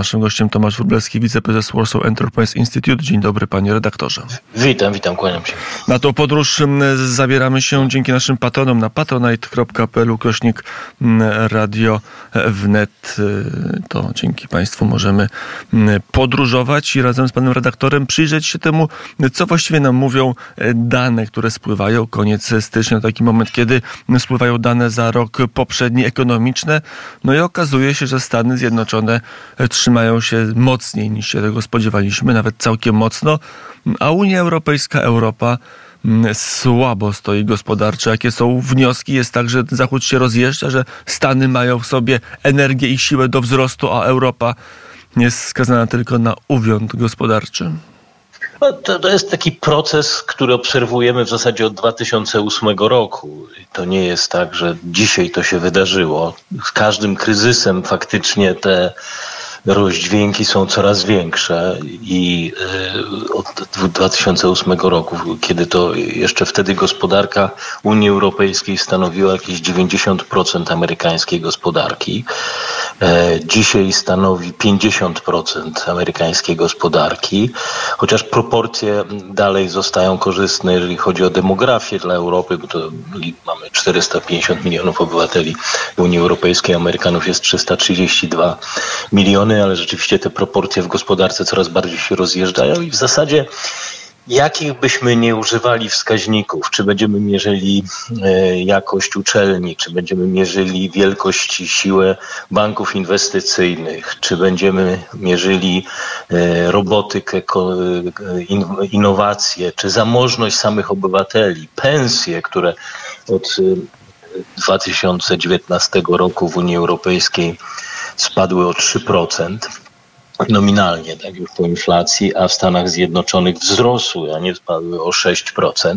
Naszym gościem Tomasz Wróblewski, wiceprezes Warsaw Enterprise Institute. Dzień dobry, panie redaktorze. Witam, witam, kłaniam się. Na tą podróż zabieramy się dzięki naszym patronom na patronite.pl ukośnik radio wnet. To dzięki państwu możemy podróżować i razem z panem redaktorem przyjrzeć się temu, co właściwie nam mówią dane, które spływają. Koniec stycznia, taki moment, kiedy spływają dane za rok poprzedni ekonomiczne. No i okazuje się, że Stany Zjednoczone trzymają trzymają się mocniej niż się tego spodziewaliśmy, nawet całkiem mocno, a Unia Europejska, Europa mm, słabo stoi gospodarczo. Jakie są wnioski? Jest tak, że Zachód się rozjeżdża, że Stany mają w sobie energię i siłę do wzrostu, a Europa jest skazana tylko na uwiąd gospodarczy. No, to, to, jest taki proces, który obserwujemy w zasadzie od 2008 roku. To nie jest tak, że dzisiaj to się wydarzyło. Z każdym kryzysem faktycznie te rozdźwięki są coraz większe i e, od 2008 roku, kiedy to jeszcze wtedy gospodarka Unii Europejskiej stanowiła jakieś 90% amerykańskiej gospodarki, e, dzisiaj stanowi 50% amerykańskiej gospodarki, chociaż proporcje dalej zostają korzystne, jeżeli chodzi o demografię dla Europy, bo to mamy 450 milionów obywateli Unii Europejskiej, Amerykanów jest 332 miliony ale rzeczywiście te proporcje w gospodarce coraz bardziej się rozjeżdżają i w zasadzie jakich byśmy nie używali wskaźników, czy będziemy mierzyli e, jakość uczelni, czy będziemy mierzyli wielkość i siłę banków inwestycyjnych, czy będziemy mierzyli e, robotykę, e, innowacje, czy zamożność samych obywateli, pensje, które od 2019 roku w Unii Europejskiej spadły o 3% nominalnie, tak już po inflacji, a w Stanach Zjednoczonych wzrosły, a nie spadły o 6%.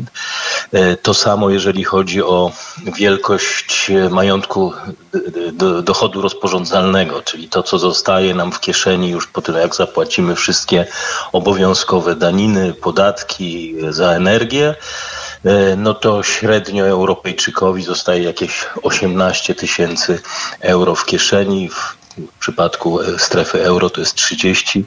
E, to samo jeżeli chodzi o wielkość majątku dochodu rozporządzalnego, czyli to, co zostaje nam w kieszeni już po tym, jak zapłacimy wszystkie obowiązkowe daniny, podatki za energię e, no to średnio Europejczykowi zostaje jakieś 18 tysięcy euro w kieszeni. W w przypadku e, strefy euro to jest 30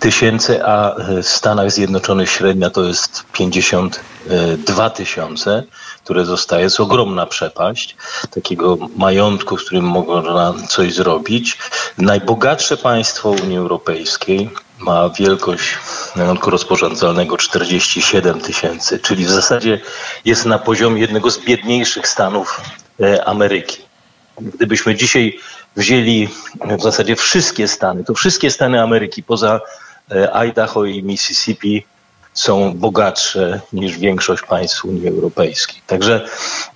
tysięcy, a e, w Stanach Zjednoczonych średnia to jest 52 tysiące, które zostaje. Jest ogromna przepaść takiego majątku, z którym można coś zrobić. Najbogatsze państwo Unii Europejskiej ma wielkość majątku rozporządzalnego 47 tysięcy, czyli w zasadzie jest na poziomie jednego z biedniejszych stanów e, Ameryki. Gdybyśmy dzisiaj wzięli w zasadzie wszystkie Stany, to wszystkie Stany Ameryki poza e, Idaho i Mississippi są bogatsze niż większość państw Unii Europejskiej. Także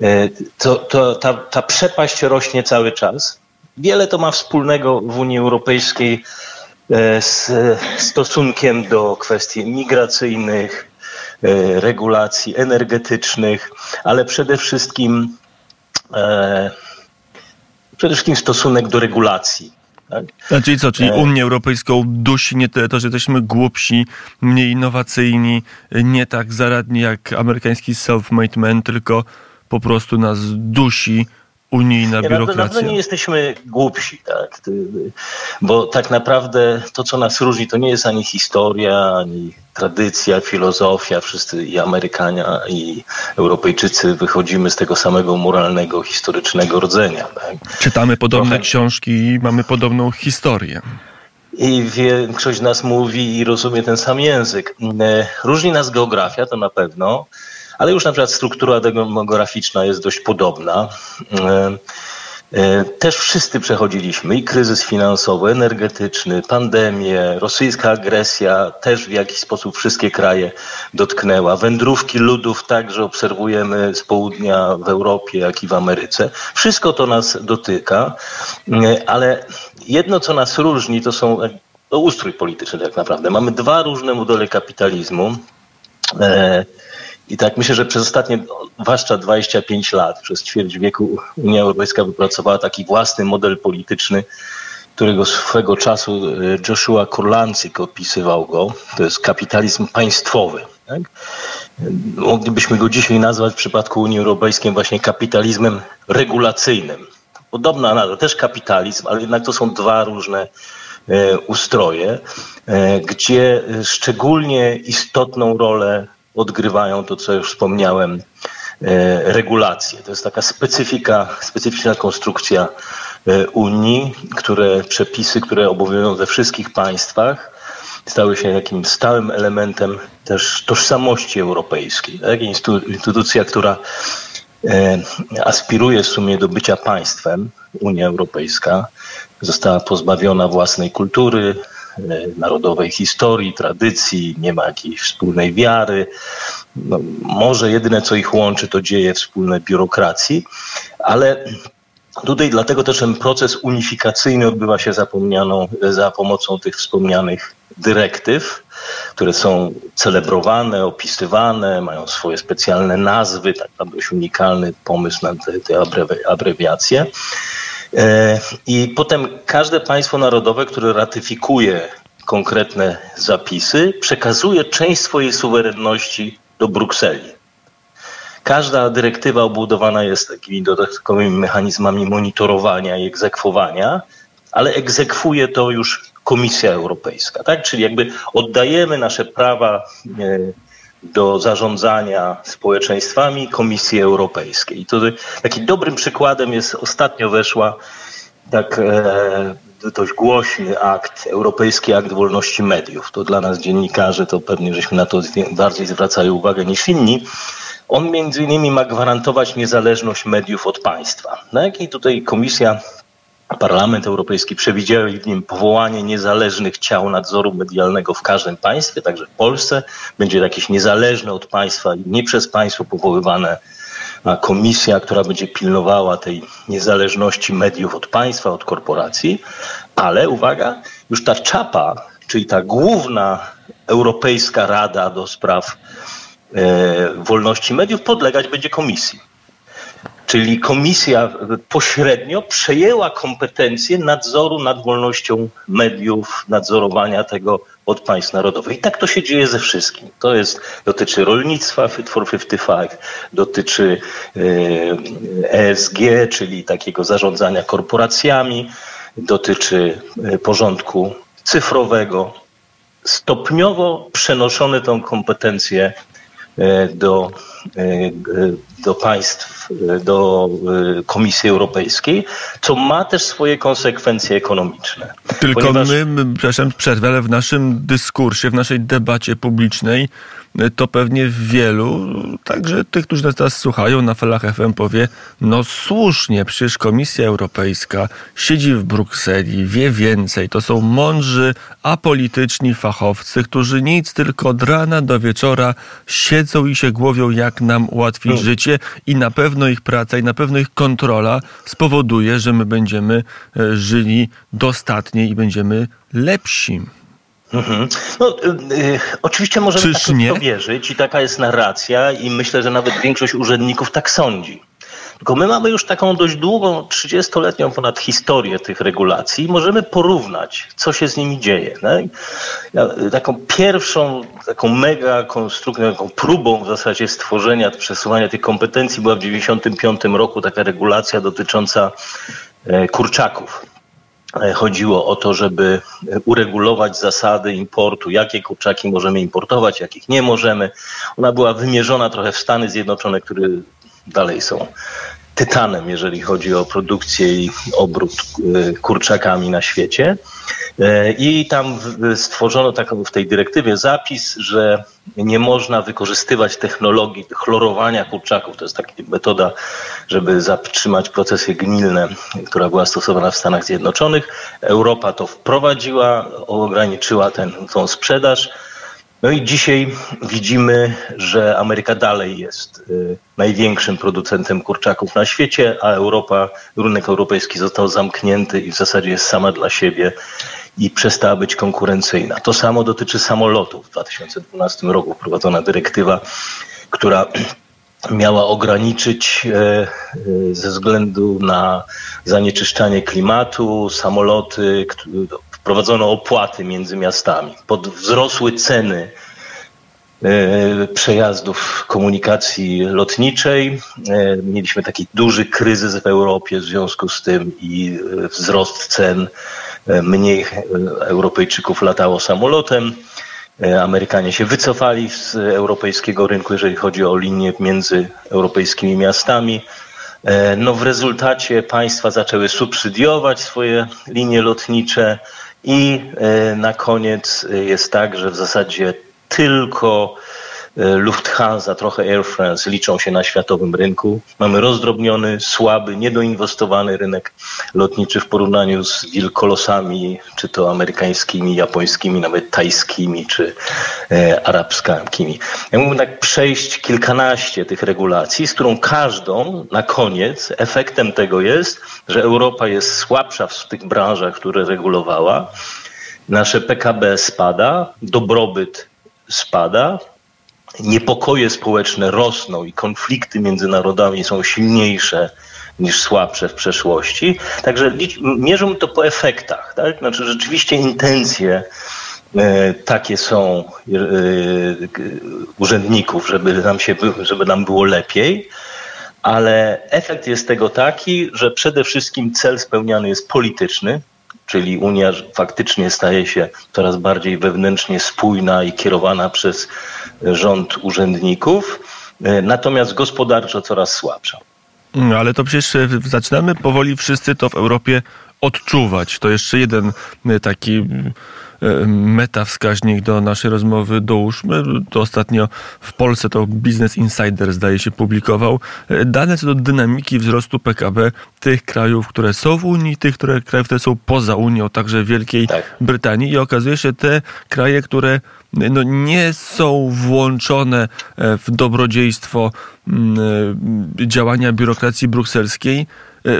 e, to, to, ta, ta przepaść rośnie cały czas. Wiele to ma wspólnego w Unii Europejskiej e, z stosunkiem do kwestii migracyjnych, regulacji energetycznych, ale przede wszystkim przede wszystkim stosunek do regulacji. Tak? A czyli co, czyli e. Unię Europejską dusi nie tyle to, że jesteśmy głupsi, mniej innowacyjni, nie tak zaradni jak amerykański self-made man, tylko po prostu nas dusi unijna biurokracja. Na pewno nie jesteśmy głupsi, tak? bo tak naprawdę to, co nas różni, to nie jest ani historia, ani tradycja, filozofia. Wszyscy i Amerykanie, i Europejczycy wychodzimy z tego samego moralnego, historycznego rdzenia. Tak? Czytamy podobne Trochę... książki i mamy podobną historię. I większość z nas mówi i rozumie ten sam język. E, różni nas geografia, to na pewno ale już na przykład struktura demograficzna jest dość podobna. E, e, też wszyscy przechodziliśmy i kryzys finansowy, energetyczny, pandemię, rosyjska agresja też w jakiś sposób wszystkie kraje dotknęła. Wędrówki ludów także obserwujemy z południa w Europie, jak i w Ameryce. Wszystko to nas dotyka, e, ale jedno, co nas różni, to są to ustrój polityczny tak naprawdę. Mamy dwa różne modele kapitalizmu. I tak myślę, że przez ostatnie, zwłaszcza 25 lat, przez ćwierć wieku Unia Europejska wypracowała taki własny model polityczny, którego swego czasu e, Joshua Kurlancyk opisywał go. To jest kapitalizm państwowy. Tak? Moglibyśmy go dzisiaj nazwać w przypadku Unii Europejskiej właśnie kapitalizmem regulacyjnym. Podobna nazwa, też kapitalizm, ale jednak to są dwa różne ustroje, gdzie szczególnie istotną rolę odgrywają to, co już wspomniałem, regulacje. To jest taka specyfika, specyficzna konstrukcja Unii, które przepisy, które obowiązują we wszystkich państwach, stały się jakimś stałym elementem też tożsamości europejskiej. Tak? Instytucja, która e, aspiruje w sumie do bycia państwem, Unia Europejska, została pozbawiona własnej kultury, e, narodowej historii, tradycji, nie ma jakiejś wspólnej wiary. No, może jedyne, co ich łączy, to dzieje wspólne biurokracji, ale Tutaj dlatego też ten proces unifikacyjny odbywa się za pomocą tych wspomnianych dyrektyw, które są celebrowane, opisywane, mają swoje specjalne nazwy, tak dość unikalny pomysł na te, te abrewiacje. E, I potem każde państwo narodowe, które ratyfikuje konkretne zapisy, przekazuje część swojej suwerenności do Brukseli. Każda dyrektywa obudowana jest takimi dodatkowymi mechanizmami monitorowania i egzekwowania, ale egzekwuje to już Komisja Europejska, tak? Czyli jakby oddajemy nasze prawa e, do zarządzania społeczeństwami Komisji Europejskiej. I to takim dobrym przykładem jest ostatnio weszła tak e, dość głośny akt, Europejski Akt Wolności Mediów. To dla nas dziennikarzy to pewnie żeśmy na to bardziej zwracali uwagę niż inni. On między innymi ma gwarantować niezależność mediów od państwa. Na jakiej tutaj Komisja Parlament Europejski przewidział w nim powołanie niezależnych ciał nadzoru medialnego w każdym państwie, także w Polsce będzie jakieś niezależne od państwa i nie przez państwo powoływane komisja, która będzie pilnowała tej niezależności mediów od państwa, od korporacji, ale uwaga, już ta czapa, czyli ta główna Europejska Rada do spraw e, wolności mediów podlegać będzie komisji. Czyli komisja pośrednio przejęła kompetencje nadzoru nad wolnością mediów, nadzorowania tego od państw narodowych. I tak to się dzieje ze wszystkim. To jest, dotyczy rolnictwa Fit for 55, dotyczy ESG, e czyli takiego zarządzania korporacjami, dotyczy e, porządku cyfrowego. Stopniowo przenoszone tą kompetencję e, do do państw, do y, Komisji Europejskiej, co ma też swoje konsekwencje ekonomiczne. Tylko Ponieważ... my, przepraszam, przerwę, ale w naszym dyskursie, w naszej debacie publicznej to pewnie wielu, także tych, którzy nas teraz słuchają na falach FM powie, no słusznie, przecież Komisja Europejska siedzi w Brukseli, wie więcej. To są mądrzy, apolityczni fachowcy, którzy nic tylko od rana do wieczora siedzą i się głowią, jak nam ułatwić hmm. życie i na pewno ich praca i na pewno ich kontrola spowoduje, że my będziemy e, żyli dostatnie i będziemy lepsi. Mhm. No, y, oczywiście możemy Czyż tak nie? to wierzyć i taka jest narracja i myślę, że nawet większość urzędników tak sądzi. Tylko my mamy już taką dość długą, 30-letnią ponad historię tych regulacji i możemy porównać, co się z nimi dzieje. Ja, taką pierwszą, taką mega konstrukcją, taką próbą w zasadzie stworzenia, przesuwania tych kompetencji była w 1995 roku taka regulacja dotycząca e, kurczaków. E, chodziło o to, żeby uregulować zasady importu, jakie kurczaki możemy importować, jakich nie możemy. Ona była wymierzona trochę w Stany Zjednoczone, które dalej są tytanem, jeżeli chodzi o produkcję i obrót e, kurczakami na świecie. E, I tam stworzono taką w tej dyrektywie zapis, że nie można wykorzystywać technologii chlorowania kurczaków. To jest taka metoda, żeby zatrzymać procesy gnilne, która była stosowana w Stanach Zjednoczonych. Europa to wprowadziła, ograniczyła tą sprzedaż. No i dzisiaj widzimy, że Ameryka dalej jest y, największym producentem kurczaków na świecie, a Europa, rynek europejski został zamknięty i w zasadzie jest sama dla siebie i przestała być konkurencyjna. To samo dotyczy samolotów. W 2012 roku wprowadzona dyrektywa, która miała ograniczyć e, e, ze względu na zanieczyszczanie klimatu samoloty, wprowadzono opłaty między miastami. Pod wzrosły ceny e, przejazdów komunikacji lotniczej. Mieliśmy taki duży kryzys w Europie w związku z tym i wzrost cen mniej Europejczyków latało samolotem. Amerykanie się wycofali z europejskiego rynku, jeżeli chodzi o linie między europejskimi miastami. No w rezultacie państwa zaczęły subsydiować swoje linie lotnicze i na koniec jest tak, że w zasadzie tylko E, Lufthansa, trochę Air France liczą się na światowym rynku. Mamy rozdrobniony, słaby, niedoinwestowany rynek lotniczy w porównaniu z wielkolosami, czy to amerykańskimi, japońskimi, nawet tajskimi, czy e, arabskimi. Ja mógłbym tak przejść kilkanaście tych regulacji, z którą każdą na koniec efektem tego jest, że Europa jest słabsza w tych branżach, które regulowała. Nasze PKB spada, dobrobyt spada, niepokoje społeczne rosną i konflikty między narodami są silniejsze niż słabsze w przeszłości. Także mierzą to po efektach. Tak? Znaczy rzeczywiście intencje e, takie są e, urzędników, żeby nam, się, żeby nam było lepiej, ale efekt jest tego taki, że przede wszystkim cel spełniany jest polityczny, czyli Unia faktycznie staje się coraz bardziej wewnętrznie spójna i kierowana przez rząd urzędników, e, natomiast gospodarczo coraz słabsza. No, ale to przecież e, zaczynamy powoli wszyscy to w Europie odczuwać. To jeszcze jeden e, taki E, metawskaźnik do naszej rozmowy dołóżmy. To ostatnio w Polsce to Business Insider zdaje się publikował e, dane co do dynamiki wzrostu PKB tych krajów, które są w Unii, tych które, krajów, które są poza Unią, także Wielkiej tak. Brytanii i okazuje się te kraje, które no, nie są włączone e, w dobrodziejstwo działania biurokracji brukselskiej,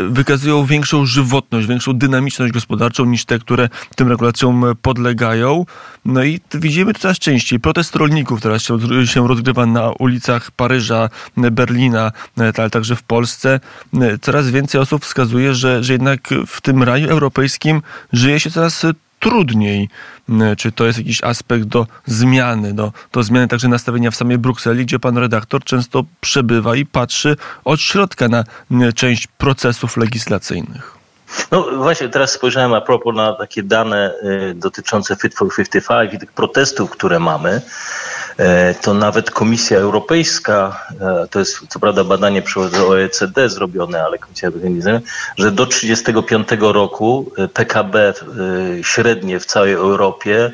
wykazują większą żywotność, większą dynamiczność gospodarczą niż te, które tym regulacjom podlegają. No i widzimy to coraz częściej. Protest rolników teraz się, rozgrywa na ulicach Paryża, Berlina, e, ale także w Polsce. E, coraz więcej osób wskazuje, że, że jednak w tym raju europejskim żyje się coraz trudniej. Czy to jest jakiś aspekt do zmiany, do, do zmiany także nastawienia w samej Brukseli, gdzie pan redaktor często przebywa i patrzy od środka na część procesów legislacyjnych? No właśnie, teraz spojrzałem a propos na takie dane y, dotyczące Fit for 55 i tych protestów, które mamy. E, to nawet Komisja Europejska, e, to jest co prawda badanie przez OECD zrobione, ale Komisja Europejska, że do 1935 roku e, PKB średnie w całej Europie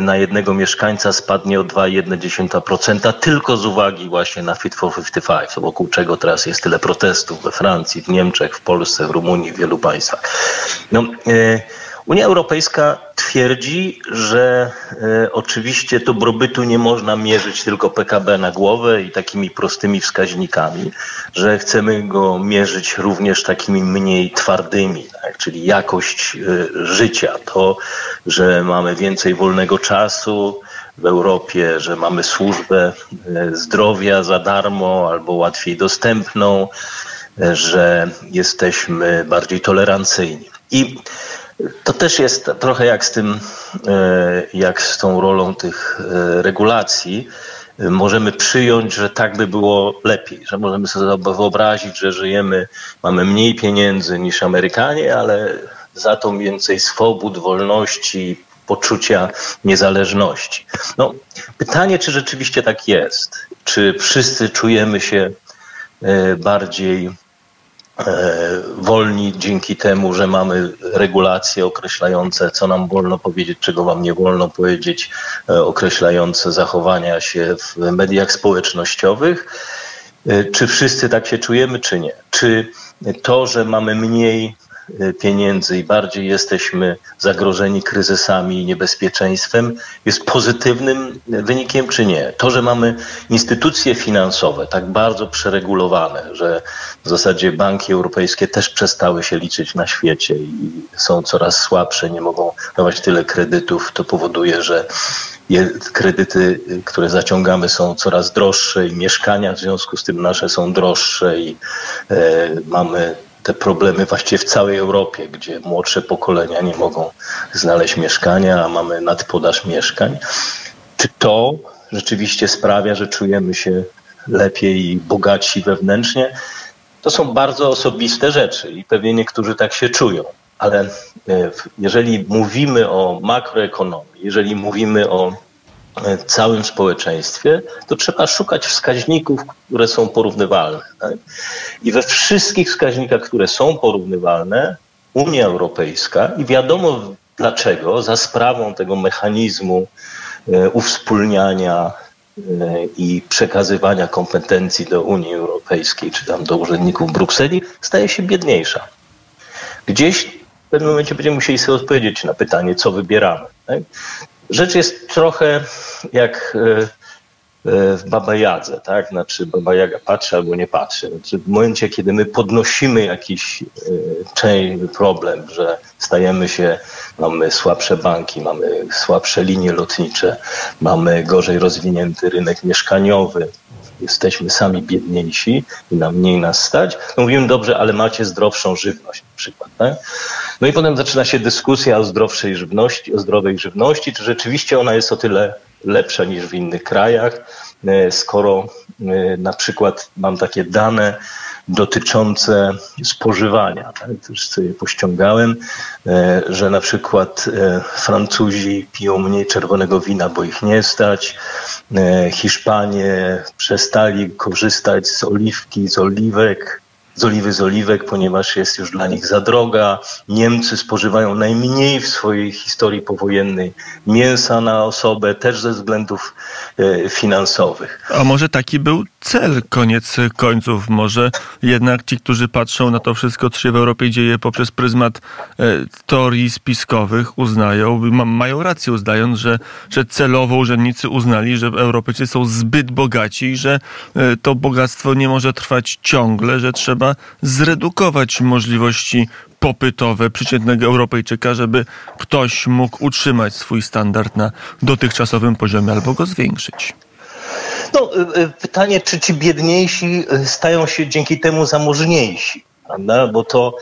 na jednego mieszkańca spadnie o 2,1% tylko z uwagi właśnie na Fit for 55, wokół czego teraz jest tyle protestów we Francji, w Niemczech, w Polsce, w Rumunii, w wielu państwach. No, Unia Europejska twierdzi, że e, oczywiście dobrobytu nie można mierzyć tylko PKB na głowę i takimi prostymi wskaźnikami, że chcemy go mierzyć również takimi mniej twardymi, tak? czyli jakość e, życia, to, że mamy więcej wolnego czasu, w Europie, że mamy służbę e, zdrowia za darmo albo łatwiej dostępną, że jesteśmy bardziej tolerancyjni. I to też jest trochę jak z tym, e, jak z tą rolą tych e, regulacji. Możemy przyjąć, że tak by było lepiej, że możemy sobie wyobrazić, że żyjemy, mamy mniej pieniędzy niż Amerykanie, ale za to więcej swobód, wolności, poczucia niezależności. No, pytanie, czy rzeczywiście tak jest? Czy wszyscy czujemy się e, bardziej wolni dzięki temu, że mamy regulacje określające, co nam wolno powiedzieć, czego wam nie wolno powiedzieć, e, określające zachowania się w mediach społecznościowych. E, czy wszyscy tak się czujemy, czy nie? Czy to, że mamy mniej pieniędzy i bardziej jesteśmy zagrożeni kryzysami i niebezpieczeństwem, jest pozytywnym wynikiem czy nie? To, że mamy instytucje finansowe tak bardzo przeregulowane, że w zasadzie banki europejskie też przestały się liczyć na świecie i są coraz słabsze, nie mogą dawać tyle kredytów, to powoduje, że kredyty, które zaciągamy są coraz droższe i mieszkania w związku z tym nasze są droższe i e, mamy te problemy właściwie w całej Europie, gdzie młodsze pokolenia nie mogą znaleźć mieszkania, a mamy nadpodaż mieszkań. Czy to rzeczywiście sprawia, że czujemy się lepiej i bogatsi wewnętrznie? To są bardzo osobiste rzeczy i pewnie niektórzy tak się czują. ale e, jeżeli mówimy o makroekonomii, jeżeli mówimy o e, całym społeczeństwie, to trzeba szukać wskaźników, które są porównywalne. Tak? I we wszystkich wskaźnikach, które są porównywalne, Unia Europejska i wiadomo dlaczego, za sprawą tego mechanizmu e, uwspólniania i przekazywania kompetencji do Unii Europejskiej, czy tam do urzędników Brukseli, staje się biedniejsza. Gdzieś w pewnym momencie będziemy musieli sobie odpowiedzieć na pytanie, co wybieramy. Tak? Rzecz jest trochę jak e, e, w Baba Jadze, tak? Znaczy Baba Jaga patrzy albo nie patrzy. Znaczy w momencie, kiedy my podnosimy jakiś e, problem, że stajemy się, mamy słabsze banki, mamy słabsze linie lotnicze, mamy gorzej rozwinięty rynek mieszkaniowy, jesteśmy sami biedniejsi i nam mniej nas stać, no mówimy dobrze, ale macie zdrowszą żywność na przykład. Tak? No i potem zaczyna się dyskusja o zdrowszej żywności, o zdrowej żywności, czy rzeczywiście ona jest o tyle lepsza niż w innych krajach, e, skoro e, na przykład mam takie dane, dotyczące spożywania. Tak? Też sobie pościągałem, e, że na przykład e, Francuzi piją mniej czerwonego wina, bo ich nie stać. E, Hiszpanie przestali korzystać z oliwki, z oliwek z oliwy z oliwek, ponieważ jest już dla nich za droga. Niemcy spożywają najmniej w swojej historii powojennej mięsa na osobę, też ze względów finansowych. A może taki był cel koniec końców? Może jednak ci, którzy patrzą na to wszystko, co się w Europie dzieje poprzez pryzmat e, teorii spiskowych, uznają, mają rację uznając, że, że celowo urzędnicy uznali, że Europejczycy są zbyt bogaci i że e, to bogactwo nie może trwać ciągle, że trzeba trzeba zredukować możliwości popytowe przeciętnego Europejczyka, żeby ktoś mógł utrzymać swój standard na dotychczasowym poziomie albo go zwiększyć. No, pytanie, czy ci biedniejsi y, stają się dzięki temu zamożniejsi? Prawda? Bo to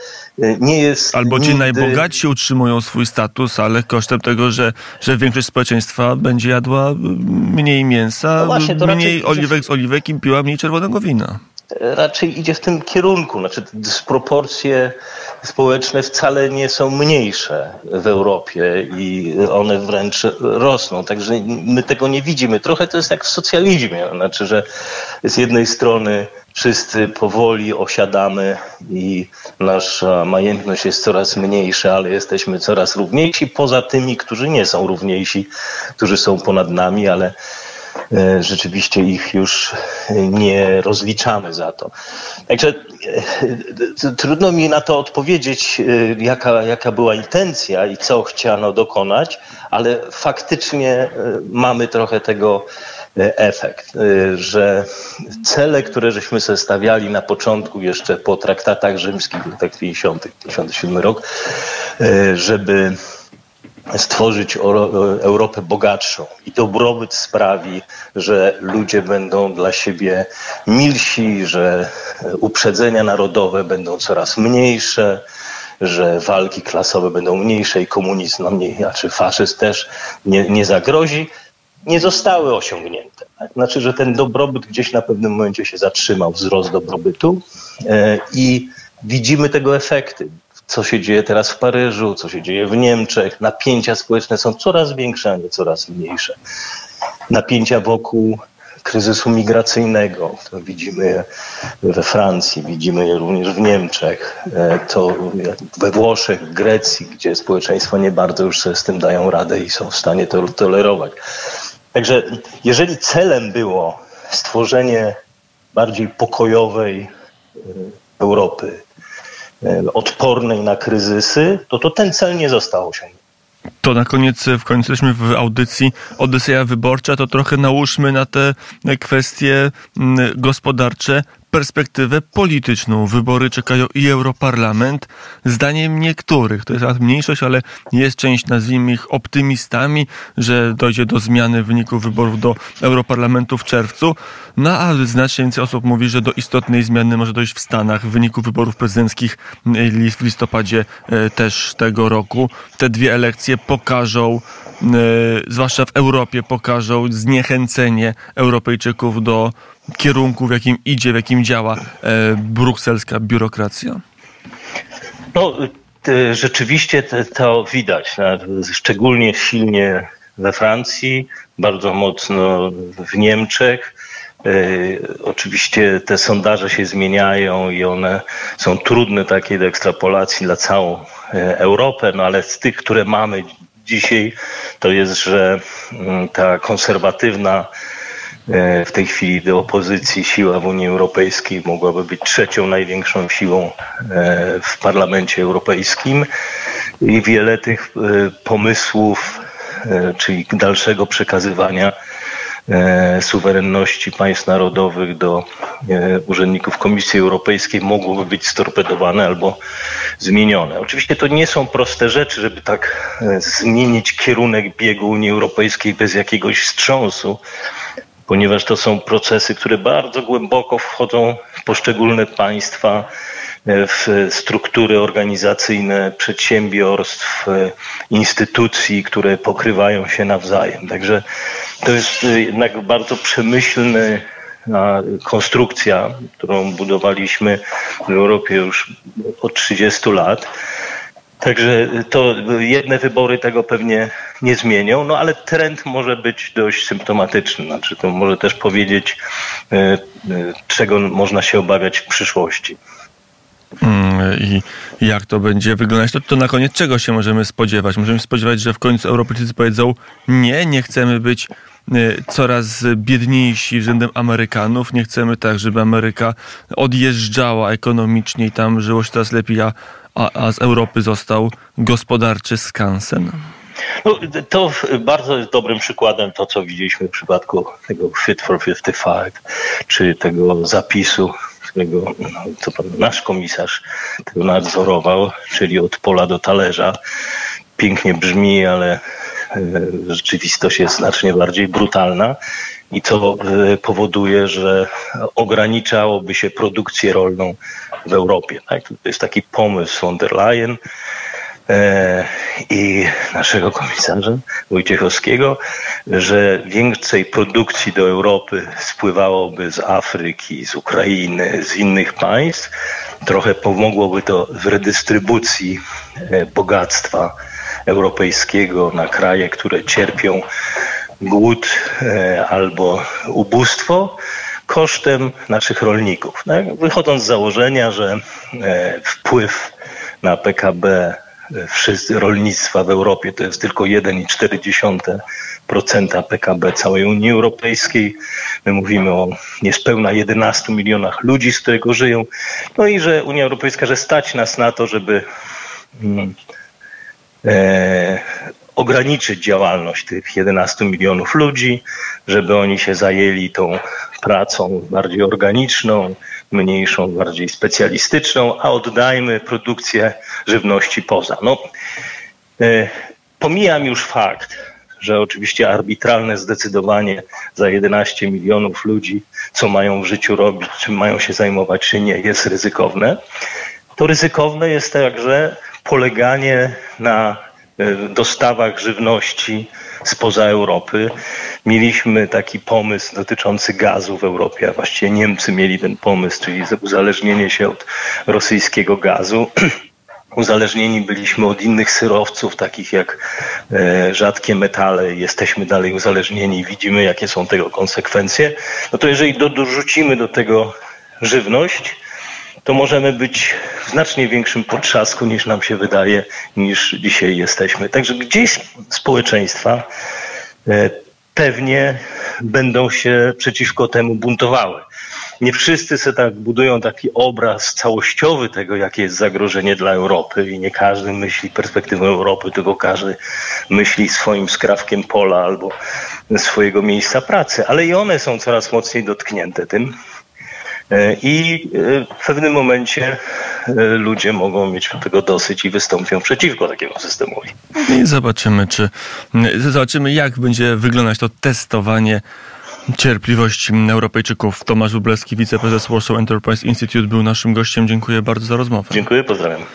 nie jest. Albo ci nigdy... najbogatsi utrzymują swój status, ale kosztem tego, że, że większość społeczeństwa będzie jadła mniej mięsa, no właśnie, mniej oliwek z oliwek i piła mniej czerwonego wina raczej idzie w tym kierunku. Znaczy, dysproporcje społeczne wcale nie są mniejsze w Europie i one wręcz rosną. Także my tego nie widzimy. Trochę to jest jak w socjalizmie. Znaczy, że z jednej strony wszyscy powoli osiadamy i nasza majętność jest coraz mniejsza, ale jesteśmy coraz równiejsi poza tymi, którzy nie są równiejsi, którzy są ponad nami, ale rzeczywiście ich już nie rozliczamy za to. Także e, trudno mi na to odpowiedzieć, e, jaka, jaka była intencja i co chciano dokonać, ale faktycznie mamy trochę tego efekt, że cele, które żeśmy sobie stawiali na początku, jeszcze po traktatach rzymskich, tak 50, 57 rok, żeby stworzyć Europę bogatszą i dobrobyt sprawi, że ludzie będą dla siebie milsi, że uprzedzenia narodowe będą coraz mniejsze, że walki klasowe będą mniejsze i komunizm nam nie, znaczy faszyzm też nie, nie zagrozi, nie zostały osiągnięte. Tak? Znaczy, że ten dobrobyt gdzieś na pewnym momencie się zatrzymał, wzrost dobrobytu e, i widzimy tego efekty co się dzieje teraz w Paryżu, co się dzieje w Niemczech. Napięcia społeczne są coraz większe, a nie coraz mniejsze. Napięcia wokół kryzysu migracyjnego. To widzimy je we Francji, widzimy je również w Niemczech, e, to we Włoszech, Grecji, gdzie społeczeństwa nie bardzo już sobie z tym dają radę i są w stanie to tolerować. Także jeżeli celem było stworzenie bardziej pokojowej e, Europy, odpornej na kryzysy, to, to ten cel nie został osiągnięty. To na koniec, w końcu jesteśmy w audycji Odyseja Wyborcza, to trochę nałóżmy na te kwestie mm, gospodarcze perspektywę polityczną. Wybory czekają i Europarlament. Zdaniem niektórych, to jest mniejszość, ale jest część, nazwijmy ich optymistami, że dojdzie do zmiany wyników wyborów do Europarlamentu w czerwcu. No a znacznie więcej osób mówi, że do istotnej zmiany może dojść w Stanach w wyniku wyborów prezydenckich w listopadzie e, też tego roku. Te dwie elekcje pokażą, e, zwłaszcza w Europie, pokażą zniechęcenie Europejczyków do kierunku, w jakim idzie, w jakim działa e, brukselska biurokracja? No, rzeczywiście to widać, szczególnie silnie we Francji, bardzo mocno w Niemczech. Oczywiście te sondaże się zmieniają i one są trudne takie do ekstrapolacji dla całą Europę, no ale z tych, które mamy dzisiaj, to jest, że mm, ta konserwatywna E, w tej chwili do opozycji siła w Unii Europejskiej mogłaby być trzecią największą siłą e, w Parlamencie Europejskim i wiele tych e, pomysłów, czyli dalszego przekazywania suwerenności państw narodowych do urzędników Komisji Europejskiej mogłoby być storpedowane albo zmienione. Oczywiście to nie są proste rzeczy, żeby tak zmienić kierunek biegu Unii Europejskiej bez jakiegoś wstrząsu, ponieważ to są procesy, które bardzo głęboko wchodzą w poszczególne państwa, e, w struktury organizacyjne przedsiębiorstw, e, instytucji, które pokrywają się nawzajem. Także to jest e, jednak bardzo przemyślny konstrukcja, którą budowaliśmy w Europie już od 30 lat. Także to jedne wybory tego pewnie nie zmienią, no ale trend może być dość symptomatyczny. Znaczy to może też powiedzieć, e, e, czego można się obawiać w przyszłości. Mm, I jak to będzie wyglądać? To, to na koniec czego się możemy spodziewać? Możemy spodziewać, że w końcu Europejczycy powiedzą nie, nie chcemy być e, coraz biedniejsi względem Amerykanów. Nie chcemy tak, żeby Ameryka odjeżdżała ekonomicznie i tam żyło się coraz lepiej, a a, a z Europy został gospodarczy skansen? No, to bardzo jest dobrym przykładem to, co widzieliśmy w przypadku tego Fit for 55, czy tego zapisu, którego no, to nasz komisarz nadzorował, czyli od pola do talerza. Pięknie brzmi, ale rzeczywistość jest znacznie bardziej brutalna i to e, powoduje, że ograniczałoby się produkcję rolną w Europie. Tak? To jest taki pomysł von der Leyen e, i naszego komisarza Wojciechowskiego, że więcej produkcji do Europy spływałoby z Afryki, z Ukrainy, z innych państw. Trochę pomogłoby to w redystrybucji e, bogactwa europejskiego na kraje, które cierpią głód e, albo ubóstwo kosztem naszych rolników. Tak? Wychodząc z założenia, że e, wpływ na PKB e, rolnictwa w Europie to jest tylko 1,4% PKB całej Unii Europejskiej. My mówimy o niespełna 11 milionach ludzi, z którego żyją. No i że Unia Europejska, że stać nas na to, żeby mm, ograniczyć działalność tych 11 milionów ludzi, żeby oni się zajęli tą pracą bardziej organiczną, mniejszą, bardziej specjalistyczną, a oddajmy produkcję żywności poza. No, e, pomijam już fakt, że oczywiście arbitralne zdecydowanie za 11 milionów ludzi, co mają w życiu robić, czym mają się zajmować, czy nie, jest ryzykowne. To ryzykowne jest także poleganie na E, dostawach żywności spoza Europy. Mieliśmy taki pomysł dotyczący gazu w Europie, a właściwie Niemcy mieli ten pomysł, czyli uzależnienie się od rosyjskiego gazu. Uzależnieni byliśmy od innych surowców, takich jak e, rzadkie metale, jesteśmy dalej uzależnieni, widzimy jakie są tego konsekwencje. No to jeżeli do, dorzucimy do tego żywność, to możemy być w znacznie większym potrzasku niż nam się wydaje, niż dzisiaj jesteśmy. Także gdzieś społeczeństwa e, pewnie będą się przeciwko temu buntowały. Nie wszyscy sobie tak budują taki obraz całościowy tego, jakie jest zagrożenie dla Europy i nie każdy myśli perspektywą Europy, tylko każdy myśli swoim skrawkiem pola albo swojego miejsca pracy, ale i one są coraz mocniej dotknięte tym. E, I e, w pewnym momencie e, ludzie mogą mieć tego dosyć i wystąpią przeciwko takiemu systemowi. I zobaczymy, czy zobaczymy, jak będzie wyglądać to testowanie cierpliwości Europejczyków. Tomasz Wróblewski, wiceprezes Warsaw Enterprise Institute był naszym gościem. Dziękuję bardzo za rozmowę. Dziękuję, pozdrawiam.